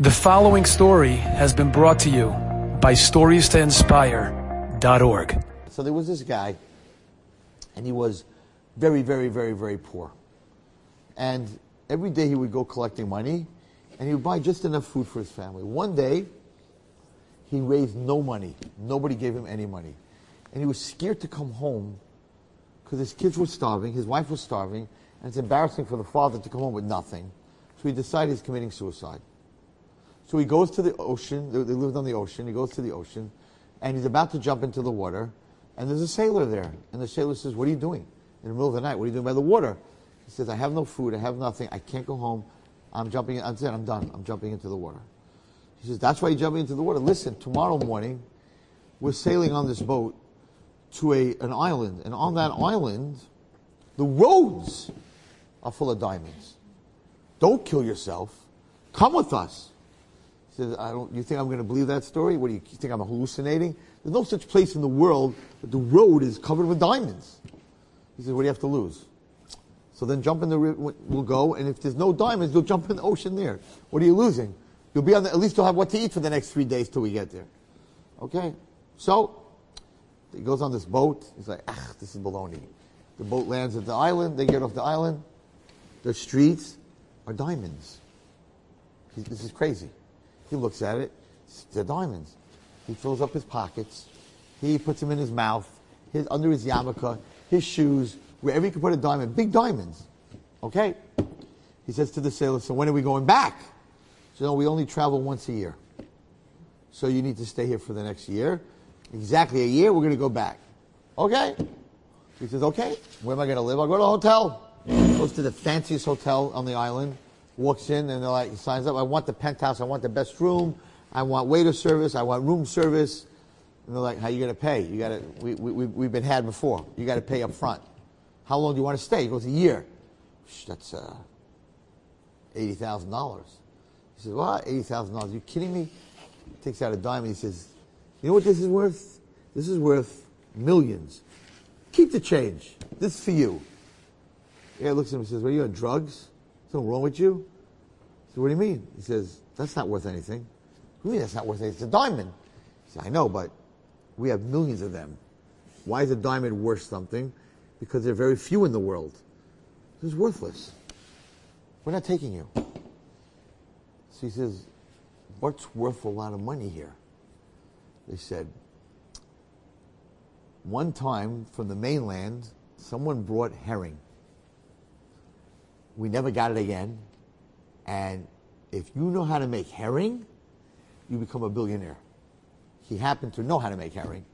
The following story has been brought to you by StoriesToInspire.org. So there was this guy, and he was very, very, very, very poor. And every day he would go collecting money, and he would buy just enough food for his family. One day, he raised no money. Nobody gave him any money. And he was scared to come home because his kids were starving, his wife was starving, and it's embarrassing for the father to come home with nothing. So he decided he's committing suicide. So he goes to the ocean. They lived on the ocean. He goes to the ocean, and he's about to jump into the water, and there's a sailor there. And the sailor says, "What are you doing in the middle of the night? What are you doing by the water?" He says, "I have no food. I have nothing. I can't go home. I'm jumping. I'm I'm done. I'm jumping into the water." He says, "That's why you're jumping into the water. Listen, tomorrow morning, we're sailing on this boat to a an island, and on that island, the roads are full of diamonds. Don't kill yourself. Come with us." Says, I don't, you think I'm going to believe that story? What do you, you think I'm hallucinating? There's no such place in the world that the road is covered with diamonds. He says, what do you have to lose? So then jump in the river, we'll go, and if there's no diamonds, you'll jump in the ocean there. What are you losing? You'll be on the, at least you'll have what to eat for the next three days till we get there. Okay? So, he goes on this boat. He's like, ah, this is baloney. The boat lands at the island. They get off the island. The streets are diamonds. This is crazy. He looks at it. They're diamonds. He fills up his pockets. He puts them in his mouth, his under his yarmulke, his shoes, wherever he can put a diamond. Big diamonds. Okay? He says to the sailor, so when are we going back? So no, we only travel once a year. So you need to stay here for the next year. Exactly a year, we're going to go back. Okay? He says, okay, where am I going to live? I'll go to a hotel. Goes to the fanciest hotel on the island walks in and they're like, signs up. I want the penthouse. I want the best room. I want waiter service. I want room service. And they're like, how you going to pay? You got to, we, we, we've been had before. You got to pay up front. How long do you want to stay? He goes, a year. That's uh, $80,000. He says, what? $80,000. Are you kidding me? He takes out a dime and he says, you know what this is worth? This is worth millions. Keep the change. This is for you. Guy looks at him and says, what are you on drugs? Something wrong with you? So what do you mean? He says, that's not worth anything. What mean that's not worth anything? It's a diamond. He said, I know, but we have millions of them. Why is a diamond worth something? Because there are very few in the world. This is worthless. We're not taking you. So he says, what's worth a lot of money here? They said, one time from the mainland, someone brought herring. We never got it again. And if you know how to make herring, you become a billionaire. He happened to know how to make herring.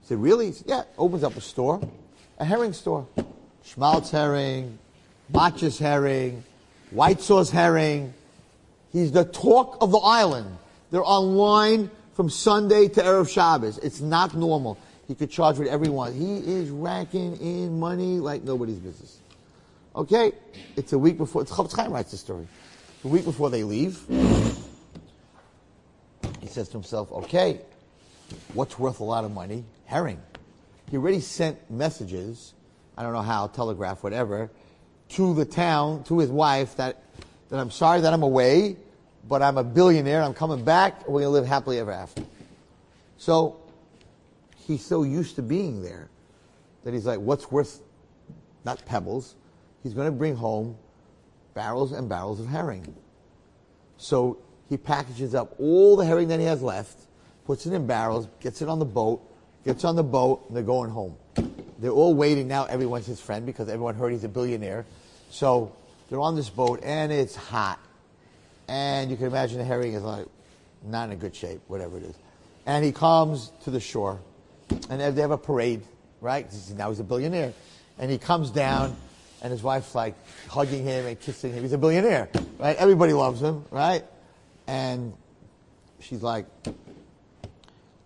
He said, really? He said, yeah, opens up a store, a herring store. Schmaltz herring, Matjes herring, white sauce herring. He's the talk of the island. They're online from Sunday to Erev Shabbos. It's not normal. He could charge with everyone. He is racking in money like nobody's business. Okay, it's a week before. It's Chaim writes the story. A week before they leave, he says to himself, "Okay, what's worth a lot of money? Herring." He already sent messages. I don't know how, telegraph, whatever, to the town, to his wife that that I'm sorry that I'm away, but I'm a billionaire. I'm coming back. We're gonna live happily ever after. So he's so used to being there that he's like, "What's worth?" Not pebbles he's going to bring home barrels and barrels of herring. So he packages up all the herring that he has left, puts it in barrels, gets it on the boat, gets on the boat, and they're going home. They're all waiting now. Everyone's his friend because everyone heard he's a billionaire. So they're on this boat, and it's hot. And you can imagine the herring is like not in a good shape, whatever it is. And he comes to the shore, and they have a parade, right? Now he's a billionaire. And he comes down, and his wife's like hugging him and kissing him. He's a billionaire, right? Everybody loves him, right? And she's like,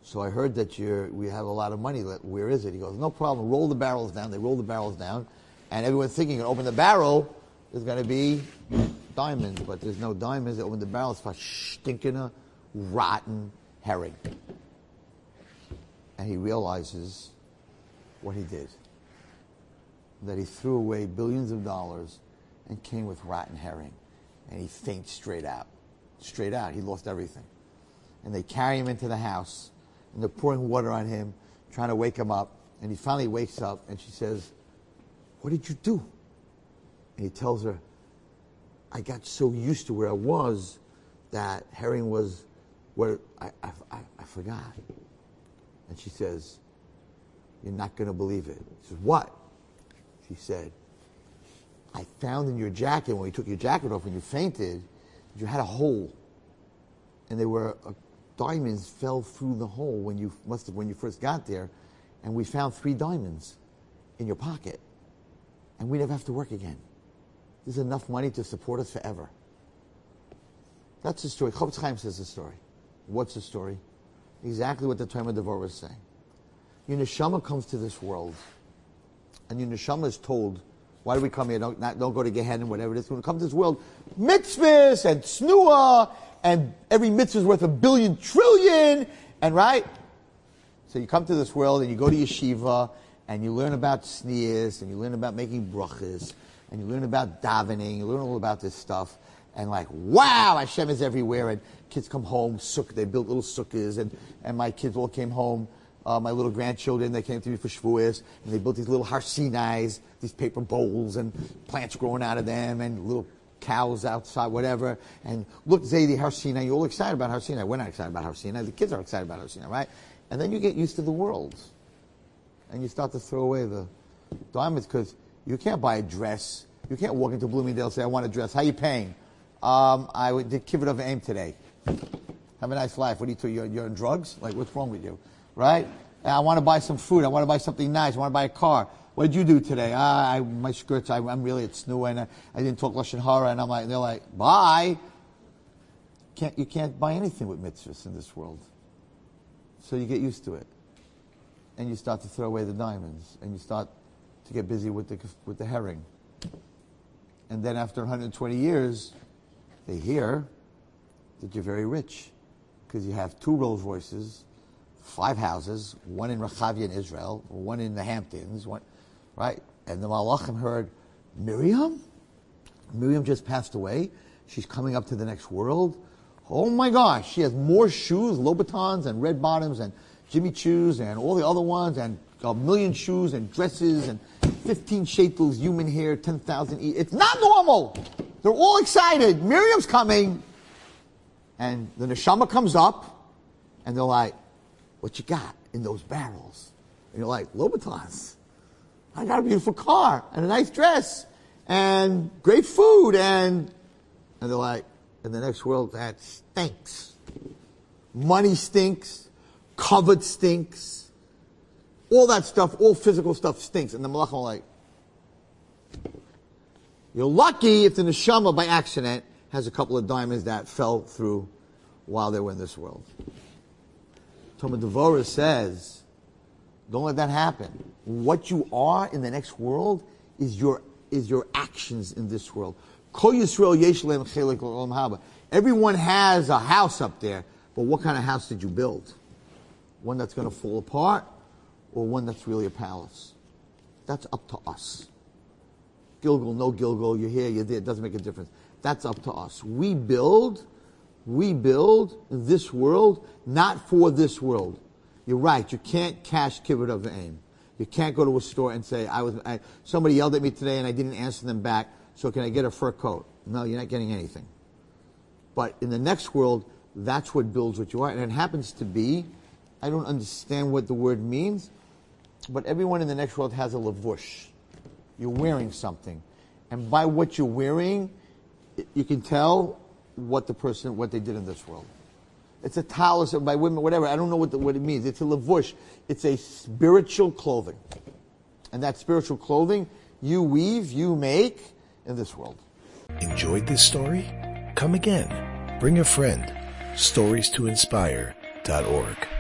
so I heard that you're, we have a lot of money. Where is it? He goes, no problem. Roll the barrels down. They roll the barrels down. And everyone's thinking, open the barrel, there's going to be diamonds. But there's no diamonds. They open the barrel, it's a stinking, uh, rotten herring. And he realizes what he did that he threw away billions of dollars and came with rotten herring. And he faints straight out. straight out. He lost everything. And they carry him into the house, and they're pouring water on him, trying to wake him up. And he finally wakes up, and she says, What did you do? And he tells her, I got so used to where I was that herring was where I, I, I, I forgot. And she says, You're not going to believe it. He says, What? She said, I found in your jacket, when we took your jacket off and you fainted, you had a hole. And there were uh, diamonds fell through the hole when you must have when you first got there, and we found three diamonds in your pocket, and we never have to work again. There's enough money to support us forever. That's the story. Chofetz Chaim says the story. What's the story? Exactly what the Tomer Devorah is saying. Your neshama comes to this world, and your neshama is told, "Why do we come here? Don't, not, don't go to Gehenna, whatever it is. When we come to this world, mitzvahs and snua, and every mitzvah is worth a billion trillion, and right. So you come to this world, and you go to yeshiva, and you learn about sneers, and you learn about making brachas, and you learn about davening, you learn all about this stuff, and like, wow, Hashem is everywhere, and kids come home, sukkah, they built little sukkahs, and, and my kids all came home, uh, my little grandchildren, they came to me for Shavuos, and they built these little har sinais, these paper bowls, and plants growing out of them, and little cows outside, whatever, and look, Zaidi harsinai, you're all excited about harsinai. We're not excited about harsinai. The kids are excited about harsinai, right? And then you get used to the world, and you start to throw away the diamonds, because you can't buy a dress, you can't walk into Bloomingdale and say, I want a dress, how are you paying? Um, I did kibbut aim today. Have a nice life. What do you do? You're, you're on drugs? Like, what's wrong with you? Right? I want to buy some food. I want to buy something nice. I want to buy a car. What did you do today? Ah, I, my skirts, I, am really at snow and I, I, didn't talk Lashon Hara. And I'm like, they're like, buy. Can't, you can't buy anything with mitzvahs in this world. So you get used to it. And you start to throw away the diamonds. And you start to get busy with the, with the herring. And then after 120 years, they hear that you're very rich because you have two Rolls Royces, five houses, one in Rechavia in Israel, one in the Hamptons, one, right? And the Malachim heard, Miriam? Miriam just passed away. She's coming up to the next world. Oh my gosh, she has more shoes, Louboutins and red bottoms and Jimmy Choos and all the other ones and a million shoes and dresses and 15 sheitels, human hair, 10,000 each. It's not normal. They're all excited. Miriam's coming. And the neshama comes up, and they're like, what you got in those barrels? And you're like, Louboutins. I got a beautiful car and a nice dress and great food and, and they're like, in the next world, that stinks. Money stinks. Covet stinks. All that stuff, all physical stuff stinks. And the malachim are like, you're lucky if the neshama by accident has a couple of diamonds that fell through while they were in this world. Tomer Devorah says, don't let that happen. What you are in the next world is your, is your actions in this world. Everyone has a house up there, but what kind of house did you build? One that's going to fall apart or one that's really a palace? That's up to us. Gilgal, no Gilgal, you're here, you're there, it doesn't make a difference. That's up to us. We build, we build this world, not for this world. You're right, you can't cash kibbut of aim. You can't go to a store and say, I was, I, somebody yelled at me today and I didn't answer them back, so can I get a fur coat? No, you're not getting anything. But in the next world, that's what builds what you are. And it happens to be, I don't understand what the word means, but everyone in the next world has a lavush. You're wearing something. And by what you're wearing, you can tell what the person, what they did in this world. It's a talus by women, whatever. I don't know what, the, what it means. It's a lavush. It's a spiritual clothing. And that spiritual clothing you weave, you make in this world. Enjoyed this story? Come again. Bring a friend. Stories to inspire.org.